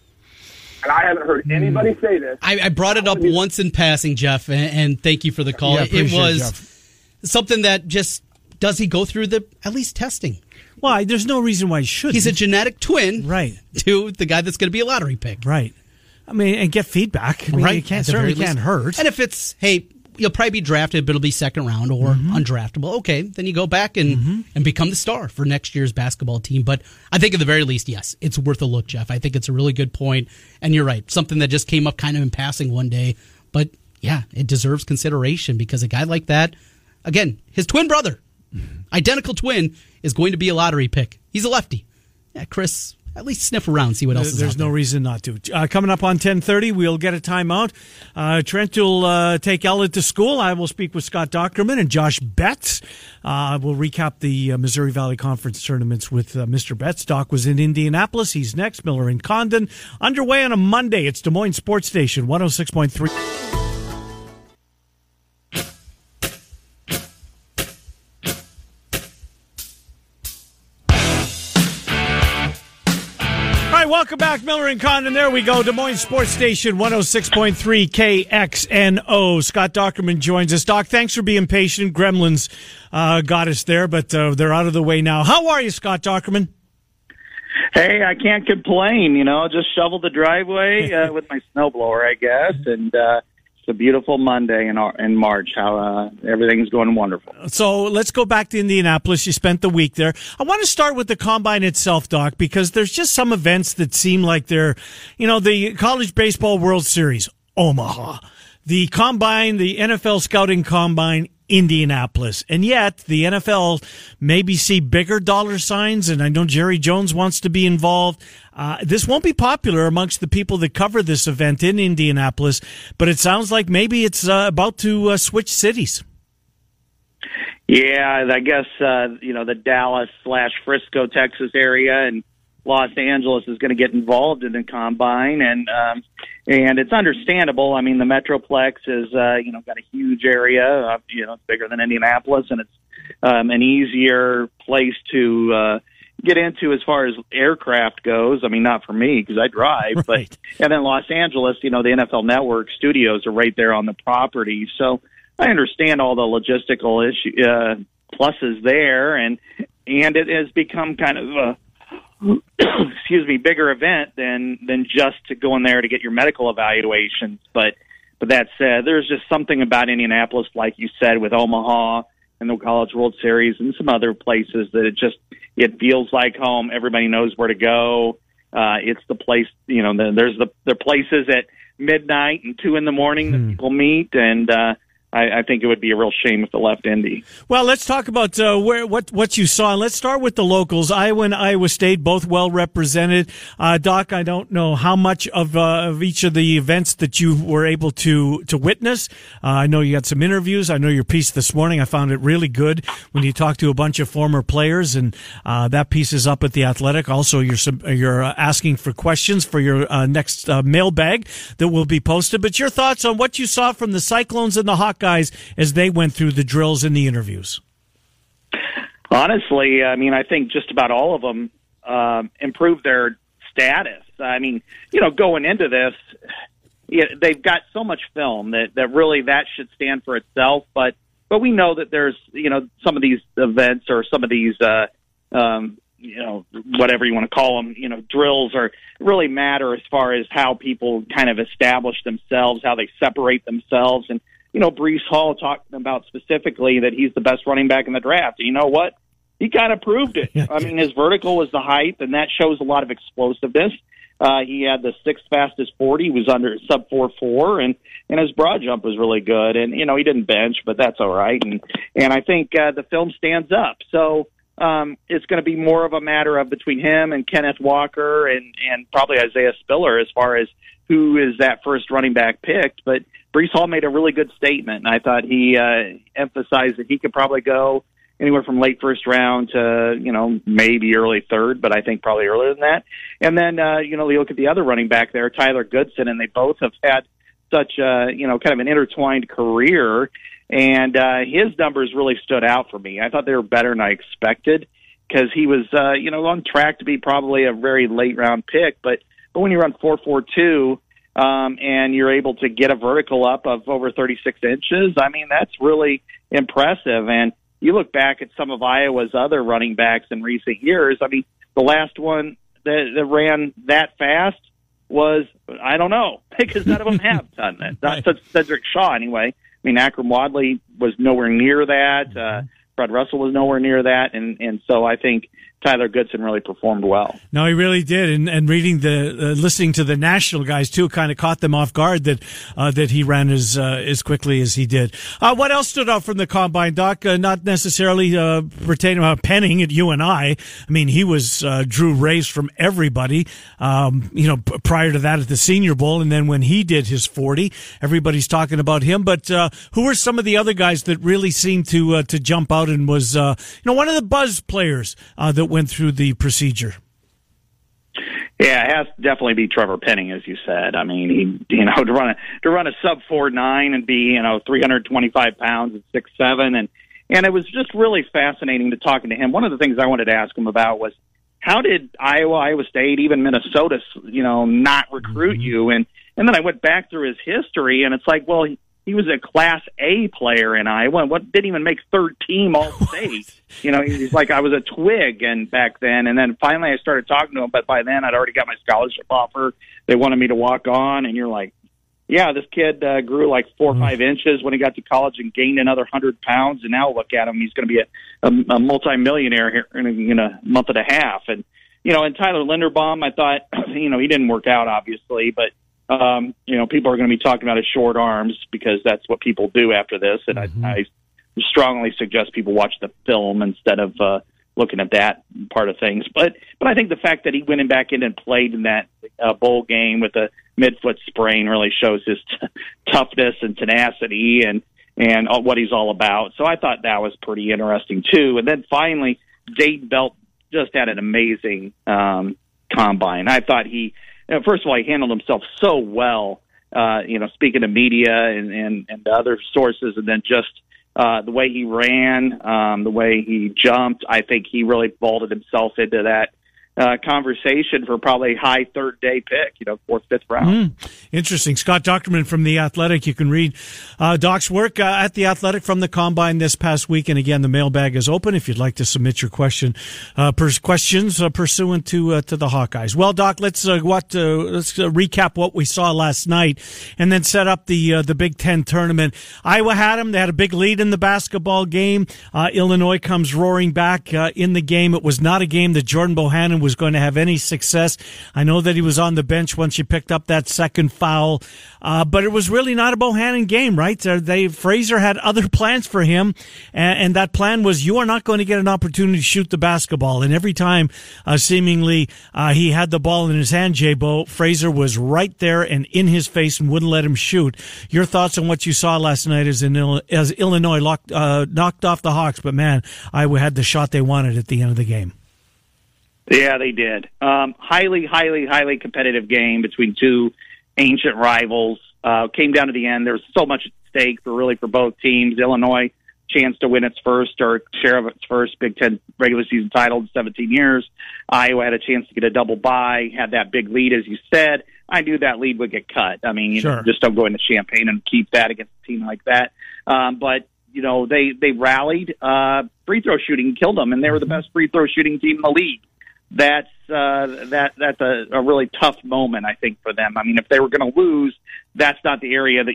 And I haven't heard anybody mm. say this. I, I brought it up once in passing, Jeff, and, and thank you for the call. Yeah, it was something that just does he go through the at least testing? Why? There's no reason why he should. He's a genetic twin, right? To the guy that's going to be a lottery pick, right? I mean, and get feedback. I mean, right? It can't certainly can't hurt. And if it's hey, you'll probably be drafted, but it'll be second round or mm-hmm. undraftable. Okay, then you go back and mm-hmm. and become the star for next year's basketball team. But I think at the very least, yes, it's worth a look, Jeff. I think it's a really good point, and you're right. Something that just came up kind of in passing one day, but yeah, it deserves consideration because a guy like that, again, his twin brother, mm-hmm. identical twin, is going to be a lottery pick. He's a lefty. Yeah, Kris, at least sniff around, see what else There's no reason not to. Uh, coming up on 1030, we'll get a timeout. Uh, Trent will uh, take Ella to school. I will speak with Scott Dochterman and Josh Betts. Uh, we'll recap the uh, Missouri Valley Conference tournaments with uh, Mr. Betts. Doc was in Indianapolis. He's next. Miller and Condon. Underway on a Monday. It's Des Moines Sports Station, 106.3. welcome back, Miller and Condon. There we go. Des Moines Sports Station 106.3 KXNO. Scott Dochterman joins us. Doc, thanks for being patient. Gremlins uh, got us there, but uh, they're out of the way now. How are you, Scott Dochterman? Hey, I can't complain. You know, just shovel the driveway uh, with my snowblower, I guess, and uh, it's a beautiful Monday in in March. How uh, everything's going wonderful. So let's go back to Indianapolis. You spent the week there. I want to start with the combine itself, Doc, because there's just some events that seem like they're, you know, the College Baseball World Series, Omaha, the combine, the NFL scouting combine Indianapolis. And yet the NFL maybe see bigger dollar signs. And I know Jerry Jones wants to be involved. Uh, this won't be popular amongst the people that cover this event in Indianapolis, but it sounds like maybe it's uh, about to uh, switch cities. Yeah, I guess uh, you know the Dallas slash Frisco, Texas area, and Los Angeles is going to get involved in the combine, and um, and it's understandable. I mean, the Metroplex is uh, you know got a huge area, uh, you know, it's bigger than Indianapolis, and it's um, an easier place to uh, get into as far as aircraft goes. I mean, not for me because I drive, right. but and then Los Angeles, you know, the NFL Network studios are right there on the property, so I understand all the logistical issue uh, pluses there, and and it has become kind of a (clears throat) excuse me bigger event than than just to go in there to get your medical evaluations. But but that said, there's just something about Indianapolis, like you said, with Omaha and the College World Series and some other places that it just it feels like home. Everybody knows where to go. Uh, it's the place, you know. The, there's the the places at midnight and two in the morning that hmm. people meet, and uh, I, I, think it would be a real shame if the left Indy. Well, let's talk about uh, where what what you saw. Let's start with the locals. Iowa and Iowa State both well represented. Uh, Doc, I don't know how much of uh, of each of the events that you were able to to witness. Uh, I know you got some interviews. I know your piece this morning. I found it really good when you talked to a bunch of former players, and uh, that piece is up at the Athletic. Also, you're you're uh, asking for questions for your next mailbag that will be posted. But your thoughts on what you saw from the Cyclones and the Hawkeyes guys as they went through the drills and the interviews? Honestly, I mean, I think just about all of them um, improved their status. I mean, you know, going into this, they've got so much film that that really that should stand for itself. But but we know that there's you know some of these events or some of these uh, um, you know whatever you want to call them you know drills are really matter as far as how people kind of establish themselves, how they separate themselves, and you know, Breece Hall talking about specifically that he's the best running back in the draft. And you know what? He kind of proved it. I mean, his vertical was the height, and that shows a lot of explosiveness. Uh, he had the sixth fastest 40, he was under sub 4 4, and, and his broad jump was really good. And, you know, he didn't bench, but that's all right. And, and I think uh, the film stands up. So, um, it's going to be more of a matter of between him and Kenneth Walker and, and probably Isaiah Spiller as far as who is that first running back picked. But Breece Hall made a really good statement, and I thought he uh, emphasized that he could probably go anywhere from late first round to you know maybe early third, but I think probably earlier than that. And then uh, you know you look at the other running back there, Tyler Goodson, and they both have had such a you know kind of an intertwined career, and uh, his numbers really stood out for me. I thought they were better than I expected because he was uh, you know on track to be probably a very late round pick, but but when you run four four two um, and you're able to get a vertical up of over 36 inches, I mean, that's really impressive. And you look back at some of Iowa's other running backs in recent years. I mean, the last one that, that ran that fast was, I don't know, (laughs) because none of them have (laughs) done that. Not right. Sedrick Shaw, anyway. I mean, Akrum Wadley was nowhere near that. Uh, mm-hmm. Fred Russell was nowhere near that, and and so I think Tyler Goodson really performed well. No, he really did. And, and reading the, uh, listening to the national guys too, kind of caught them off guard that, uh, that he ran as, uh, as quickly as he did. Uh, what else stood out from the combine, Doc? Uh, not necessarily, uh, pertaining to Penning at UNI. I mean, he was, drew rays from everybody, um, you know, p- prior to that at the Senior Bowl. And then when he did his 40, everybody's talking about him. But, who were some of the other guys that really seemed to, to jump out and was, you know, one of the buzz players, that went through the procedure? Yeah, it has to definitely be Trevor Penning, as you said. I mean, he, you know, (laughs) to run a to run a sub four nine and be, you know, three hundred twenty five pounds and six seven, and and it was just really fascinating to talking to him. One of the things I wanted to ask him about was how did Iowa, Iowa State, even Minnesota, you know, not recruit mm-hmm. you? And and then I went back through his history, and it's like, well, he, he was a Class A player in Iowa. What didn't even make third team All (laughs) State. you know, he's like I was a twig, and back then, and then finally I started talking to him. But by then, I'd already got my scholarship offer. They wanted me to walk on, and you're like, yeah, this kid uh, grew like four or five inches when he got to college and gained another hundred pounds, and now look at him. He's going to be a, a, a multi-millionaire here in a, in a month and a half. And you know, and Tyler Linderbaum, I thought, (clears throat) you know, he didn't work out obviously, but um, you know, people are going to be talking about his short arms because that's what people do after this. And mm-hmm. I, I strongly suggest people watch the film instead of uh, looking at that part of things. But but I think the fact that he went in back in and played in that uh, bowl game with a midfoot sprain really shows his t- toughness and tenacity and and all, what he's all about. So I thought that was pretty interesting too. And then finally, Dane Belton just had an amazing um, combine. I thought he, you know, first of all, he handled himself so well. Uh, you know, speaking to media and, and, and other sources, and then just uh, the way he ran, um, the way he jumped, I think he really vaulted himself into that uh, conversation for probably high third day pick, you know, fourth, fifth round. Mm, interesting. Scott Dochterman from The Athletic. You can read uh, Doc's work uh, at The Athletic from the Combine this past week. And again, the mailbag is open if you'd like to submit your question, uh, pers- questions uh, pursuant to uh, to the Hawkeyes. Well, Doc, let's what let's recap what we saw last night, and then set up the the Big Ten tournament. Iowa had them; they had a big lead in the basketball game. Illinois comes roaring back in the game. It was not a game that Jordan Bohannon was going to have any success. I know that he was on the bench once he picked up that second foul, uh, but it was really not a Bohannon game, right? They Frazier had other (laughs) plans for him, and, and, that plan was you are not going to get an opportunity to shoot the basketball. And every time, uh, seemingly, uh, he had the ball in his hand, Jabo, Frazier was right there and in his face and wouldn't let him shoot. Your thoughts on what you saw last night as, in, as Illinois locked, uh, knocked off the Hawks, but man, Iowa had the shot they wanted at the end of the game. Yeah, they did. Um, highly, highly, highly competitive game between two ancient rivals. Uh, came down to the end. There was so much at stake for really for both teams. Illinois chance to win its first or share of its first Big Ten regular season title in 17 years. Iowa had a chance to get a double bye, had that big lead, as you said. I knew that lead would get cut. I mean, you sure. know, just don't go into Champaign and keep that against a team like that. Um, but you know, they they rallied. Uh, free throw shooting killed them, and they were the best free throw shooting team in the league that's uh, that that's a, a really tough moment, I think, for them. I mean, if they were going to lose, that's not the area that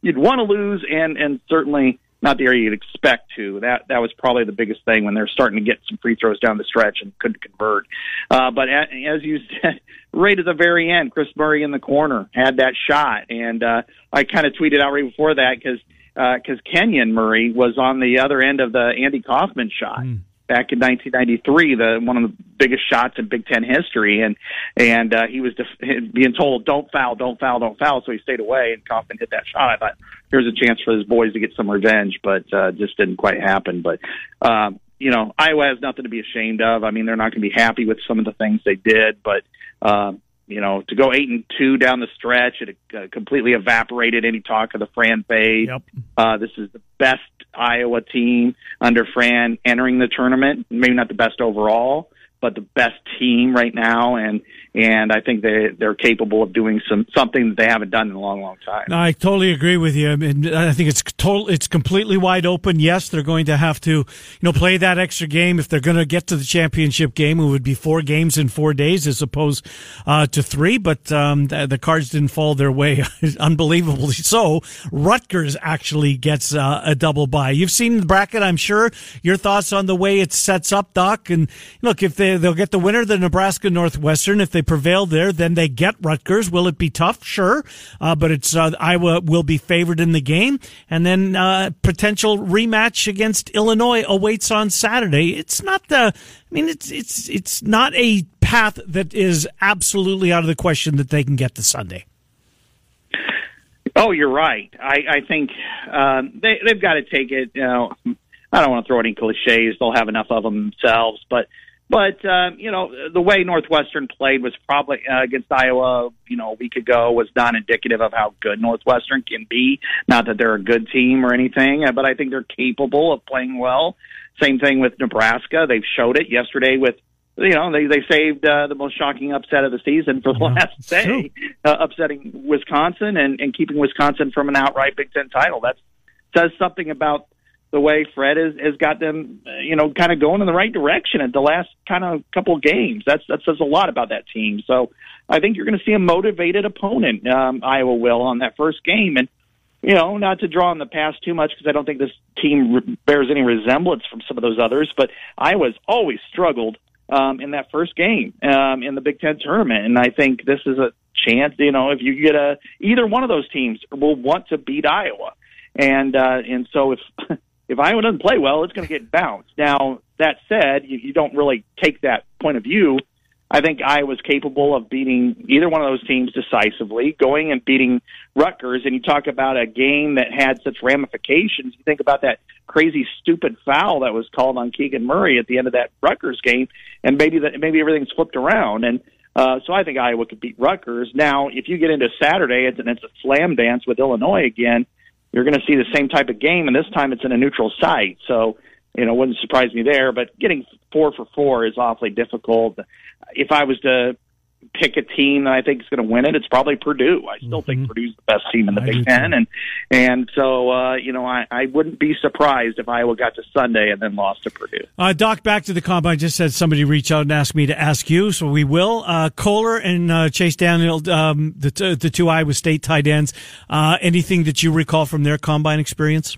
you'd want to lose, and and certainly not the area you'd expect to. That that was probably the biggest thing when they're starting to get some free throws down the stretch and couldn't convert. Uh, but as you (laughs) said, right at the very end, Kris Murray in the corner had that shot, and uh, I kind of tweeted out right before that because because uh, Kenyon Murray was on the other end of the Andy Kaufman shot. Mm back in 1993, the one of the biggest shots in Big Ten history, and and uh, he was def- being told, "Don't foul, don't foul, don't foul," so he stayed away, and Kaufman hit that shot. I thought here's a chance for his boys to get some revenge, but uh, just didn't quite happen. But um, you know, Iowa has nothing to be ashamed of. I mean, they're not going to be happy with some of the things they did, but. Uh, you know, to go eight and two down the stretch, it uh, completely evaporated any talk of the Fran fade. Yep. Uh, this is the best Iowa team under Fran entering the tournament. Maybe not the best overall, but the best team right now, and and I think they they're capable of doing some something that they haven't done in a long, long time. No, I totally agree with you. I mean, I think it's total, it's completely wide open. Yes, they're going to have to, you know, play that extra game if they're going to get to the championship game. It would be four games in four days as opposed uh, to three, but um, the, the, cards didn't fall their way, (laughs) unbelievably so. Rutgers actually gets uh, a double bye. You've seen the bracket, I'm sure. Your thoughts on the way it sets up, Doc? And look, if they they'll get the winner, the Nebraska Northwestern. If they they prevail there, then they get Rutgers. Will it be tough? Sure, uh, but it's uh, Iowa will be favored in the game, and then uh, potential rematch against Illinois awaits on Saturday. It's not the. I mean, it's it's it's not a path that is absolutely out of the question that they can get to Sunday. Oh, you're right. I, I think um, they, they've got to take it. You know, I don't want to throw any cliches; they'll have enough of them themselves. But but uh, you know, the way Northwestern played was probably uh, against Iowa, you know, a week ago was not indicative of how good Northwestern can be. Not that they're a good team or anything, uh, but I think they're capable of playing well. Same thing with Nebraska; they've showed it yesterday with you know they they saved uh, the most shocking upset of the season for the yeah, last day, uh, upsetting Wisconsin and and keeping Wisconsin from an outright Big Ten title. That says something about the way Fred has, has got them, uh, you know, kind of going in the right direction at the last kind of couple of games. That's that says a lot about that team. So I think you're going to see a motivated opponent. Um, Iowa will on that first game, and you know, not to draw on the past too much because I don't think this team re- bears any resemblance from some of those others. But Iowa's always struggled um, in that first game um, in the Big Ten tournament, and I think this is a chance. You know, if you get a either one of those teams will want to beat Iowa, and uh, and so if (laughs) if Iowa doesn't play well, it's going to get bounced. Now that said, you, you don't really take that point of view. I think Iowa's capable of beating either one of those teams decisively, going and beating Rutgers. And you talk about a game that had such ramifications. You think about that crazy, stupid foul that was called on Keegan Murray at the end of that Rutgers game, and maybe that maybe everything's flipped around. And uh, so I think Iowa could beat Rutgers. Now, if you get into Saturday, it's, and it's a slam dance with Illinois again. You're going to see the same type of game, and this time it's in a neutral site. So you know, wouldn't surprise me there. But getting four for four is awfully difficult. If I was to pick a team that I think is going to win it, it's probably Purdue. I still mm-hmm. think Purdue's the best team in the I Big Ten, and and so uh, you know I, I wouldn't be surprised if Iowa got to Sunday and then lost to Purdue. Uh, Doc, back to the combine. I Just said somebody reach out and ask me to ask you, so we will. Uh, Kolar and uh, Chase Daniel, um, the t- the two Iowa State tight ends. Uh, anything that you recall from their combine experience?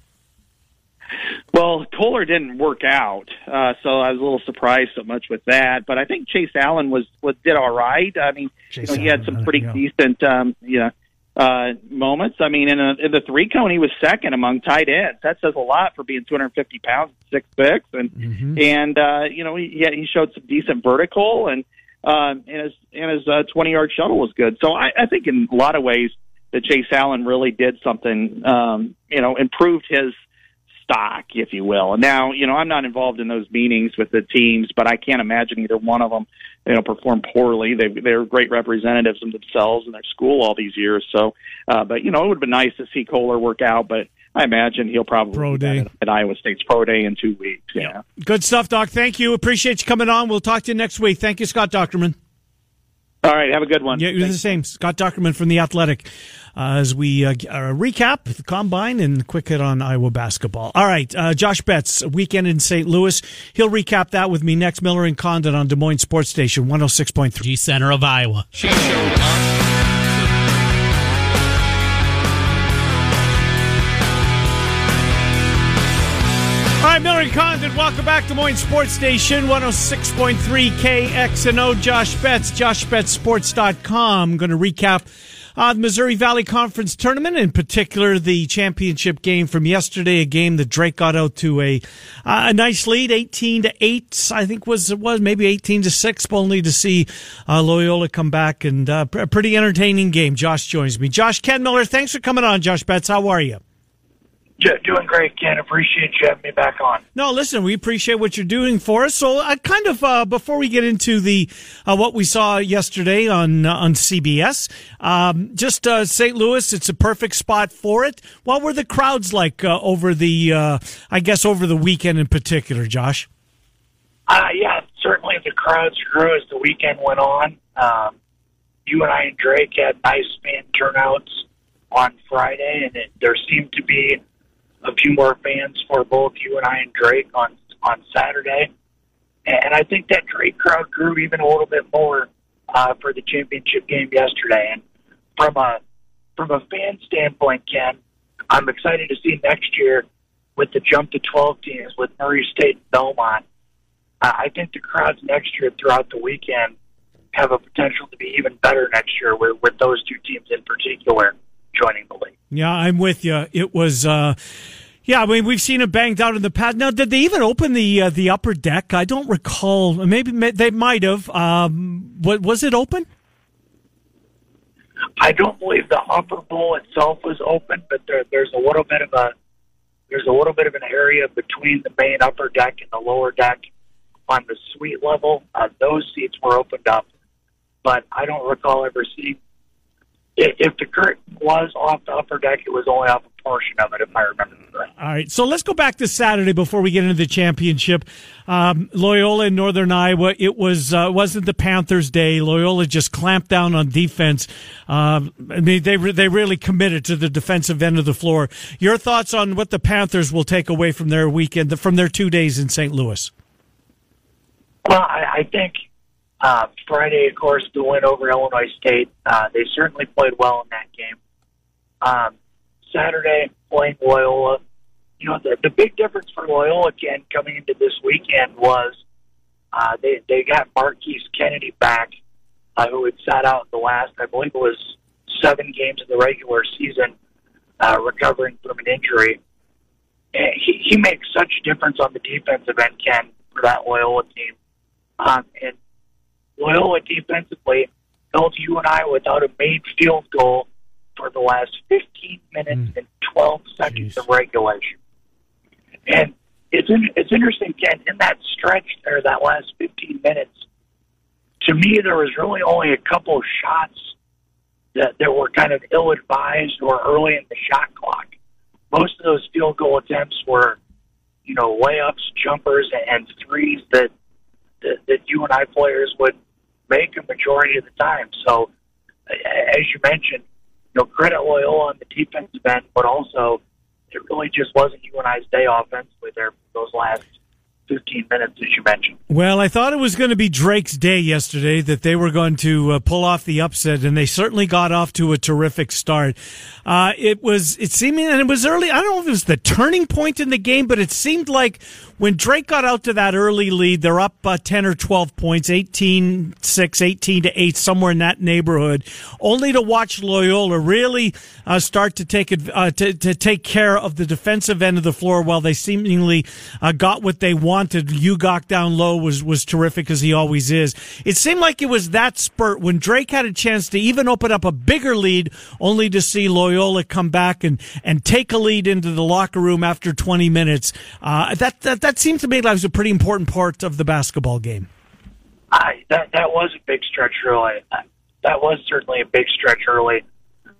Well, Kolar didn't work out, uh, so I was a little surprised so much with that. But I think Chase Allen was, was did all right. I mean, you know, he had some pretty yeah. decent, um, you know, uh, moments. I mean, in, a, in the three cone, he was second among tight ends. That says a lot for being 250 pounds, six six, and mm-hmm. and uh, you know, he he showed some decent vertical, and uh, and his and his uh, 20 yard shuttle was good. So I, I think in a lot of ways that Chase Allen really did something, um, you know, improved his stock, if you will. And now, you know, I'm not involved in those meetings with the teams, but I can't imagine either one of them, you know, perform poorly. They they're great representatives of themselves and their school all these years. So, uh, but you know, it would have been nice to see Kolar work out, but. I imagine he'll probably pro day at, at Iowa State's pro day in two weeks. Yeah. Good stuff, Doc. Thank you. Appreciate you coming on. We'll talk to you next week. Thank you, Scott Dochterman. All right. Have a good one. Yeah, you're the same. Scott Dochterman from The Athletic as we uh, uh, recap the combine and quick hit on Iowa basketball. All right, uh, Josh Betts, weekend in St. Louis. He'll recap that with me next. Miller and Condon on Des Moines Sports Station 106.3. G Center of Iowa. She showed up. All right, Miller and Condon, welcome back to Des Moines Sports Station 106.3 KXNO. Josh Betts, joshbettsports.com. I'm going to recap uh, the Missouri Valley Conference tournament, in particular the championship game from yesterday, a game that Drake got out to a uh, a nice lead, eighteen to eight. I think was it was maybe eighteen to six, only to see uh, Loyola come back and uh, a pretty entertaining game. Josh joins me. Josh Ken Miller, thanks for coming on. Josh Betts, how are you? Doing great, Ken. Appreciate you having me back on. No, listen, we appreciate what you're doing for us. So, I uh, kind of uh, before we get into the uh, what we saw yesterday on uh, on CBS, um, just uh, St. Louis, it's a perfect spot for it. What were the crowds like uh, over the, I guess, over the weekend in particular, Josh? yeah, certainly the crowds grew as the weekend went on. Um, UNI and Drake had nice fan turnouts on Friday, and it, there seemed to be a few more fans for both UNI and Drake on on Saturday, and I think that Drake crowd grew even a little bit more uh, for the championship game yesterday. And from a from a fan standpoint, Ken, I'm excited to see next year with the jump to 12 teams with Murray State and Belmont. Uh, I think the crowds next year throughout the weekend have a potential to be even better next year with, with those two teams in particular joining the league. Yeah, I'm with you. It was. Uh, yeah, I mean we've seen it banged out in the past. Now, did they even open the uh, the upper deck? I don't recall. Maybe they might have. Um, what was it open? I don't believe the upper bowl itself was open, but there, there's a little bit of a there's a little bit of an area between the main upper deck and the lower deck on the suite level. Uh, those seats were opened up, but I don't recall ever seeing if the curtain was off the upper deck, it was only off a portion of it, if I remember correctly. All right, so let's go back to Saturday before we get into the championship. Um, Loyola in Northern Iowa. It was uh, wasn't the Panthers' day. Loyola just clamped down on defense. Um, I mean, they they really committed to the defensive end of the floor. Your thoughts on what the Panthers will take away from their weekend, from their two days in St. Louis? Well, I, I think uh, Friday, of course, the win over Illinois State. Uh, they certainly played well in that game. Um, Saturday, playing Loyola. You know, the, the big difference for Loyola again coming into this weekend was uh, they they got Marquise Kennedy back, uh, who had sat out the last, I believe it was seven games of the regular season, uh, recovering from an injury. he, he makes such a difference on the defensive end, Ken, for that Loyola team. Um, and Loyola defensively held UNI without a made field goal for the last 15 minutes mm. and 12 seconds Jeez. of regulation. And it's in, it's interesting, Ken, in that stretch there, that last 15 minutes, to me, there was really only a couple of shots that, that were kind of ill advised or early in the shot clock. Most of those field goal attempts were, you know, layups, jumpers, and threes that that, that UNI players would make a majority of the time. So, as you mentioned, you know, credit Loyola on the defensive end, but also it really just wasn't UNI's day offensively there those last 15 minutes, as you mentioned. Well, I thought it was going to be Drake's day yesterday, that they were going to uh, pull off the upset, and they certainly got off to a terrific start. Uh, it was, it seemed, and it was early. I don't know if it was the turning point in the game, but it seemed like when Drake got out to that early lead, they're up uh, 10 or 12 points, 18 6, 18 to 8, somewhere in that neighborhood, only to watch Loyola really uh, start to take, uh, to, to take care of the defensive end of the floor while they seemingly uh, got what they wanted. Uguak down low was, was terrific as he always is. It seemed like it was that spurt when Drake had a chance to even open up a bigger lead, only to see Loyola come back and, and take a lead into the locker room after 20 minutes. Uh, that, that, that that seemed to me like was a pretty important part of the basketball game. I that that was a big stretch early. That was certainly a big stretch early.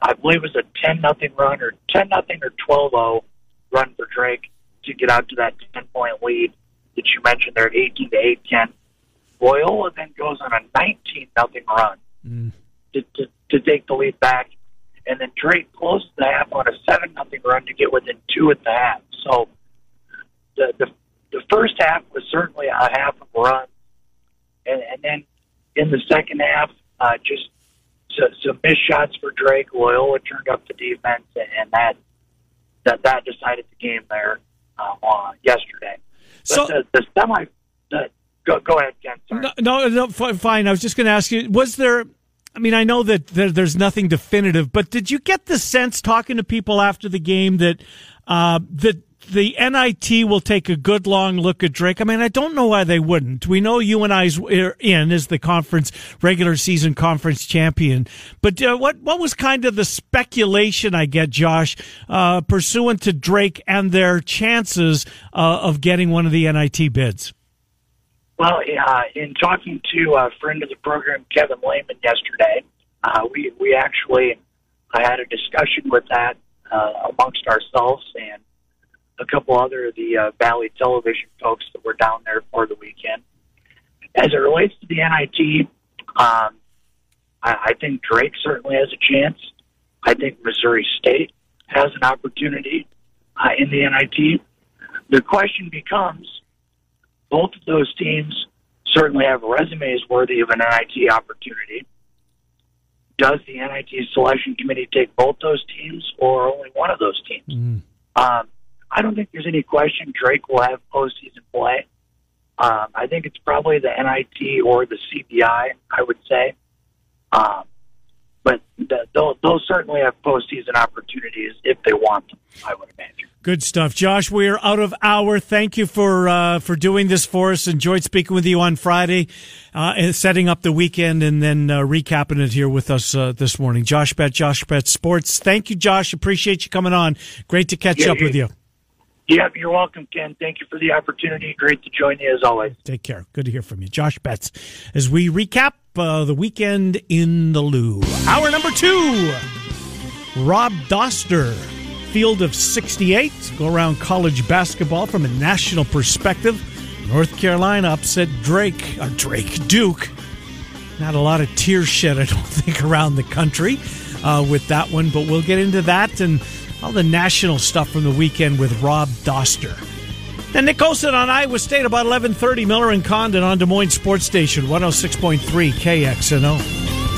I believe it was a ten nothing run or ten nothing or 12-0 run for Drake to get out to that ten point lead that you mentioned there at eighteen to eight. Ken Loyola then goes on a nineteen nothing run mm. to, to to take the lead back, and then Drake closes the half on a seven nothing run to get within two at the half. So the the the first half was certainly a half of run, and, and then in the second half, uh, just so, some missed shots for Drake. Loyola turned up the defense, and that that that decided the game there uh, on yesterday. But so the, the semi, the, go go ahead, Ken. Sorry. No, no, no, fine. I was just going to ask you: Was there? I mean, I know that there, there's nothing definitive, but did you get the sense talking to people after the game that uh, that the NIT will take a good long look at Drake. I mean, I don't know why they wouldn't. We know UNI's in as the conference regular season conference champion, but uh, what what was kind of the speculation I get, Josh, uh, pursuant to Drake and their chances uh, of getting one of the NIT bids? Well, uh, in talking to a friend of the program, Kevin Lehman, yesterday, uh, we we actually I had a discussion with that uh, amongst ourselves and a couple other of the uh, Valley Television folks that were down there for the weekend. As it relates to the NIT, um, I, I think Drake certainly has a chance. I think Missouri State has an opportunity uh, in the NIT. The question becomes both of those teams certainly have resumes worthy of an NIT opportunity. Does the NIT selection committee take both those teams or only one of those teams? Mm. Um, I don't think there's any question Drake will have postseason play. Um, I think it's probably the NIT or the CBI, I would say. Um, but the, they'll, they'll certainly have postseason opportunities if they want them, I would imagine. Good stuff, Josh. We're out of hour. Thank you for uh, for doing this for us. Enjoyed speaking with you on Friday, uh, and setting up the weekend, and then uh, recapping it here with us uh, this morning. Josh Betts, Josh Betts Sports. Thank you, Josh. Appreciate you coming on. Great to catch yeah, up with you. Yep, you're welcome, Ken. Thank you for the opportunity. Great to join you as always. Take care. Good to hear from you. Josh Betts, as we recap uh, the weekend in the Lou. Hour number two Rob Dauster, field of 68. Go around college basketball from a national perspective. North Carolina upset Drake, or Drake, Duke. Not a lot of tears shed, I don't (laughs) think, around the country uh, with that one, but we'll get into that and all the national stuff from the weekend with Rob Dauster. Then Nick Olson on Iowa State about 11:30. Miller and Condon on Des Moines Sports Station 106.3 KXNO.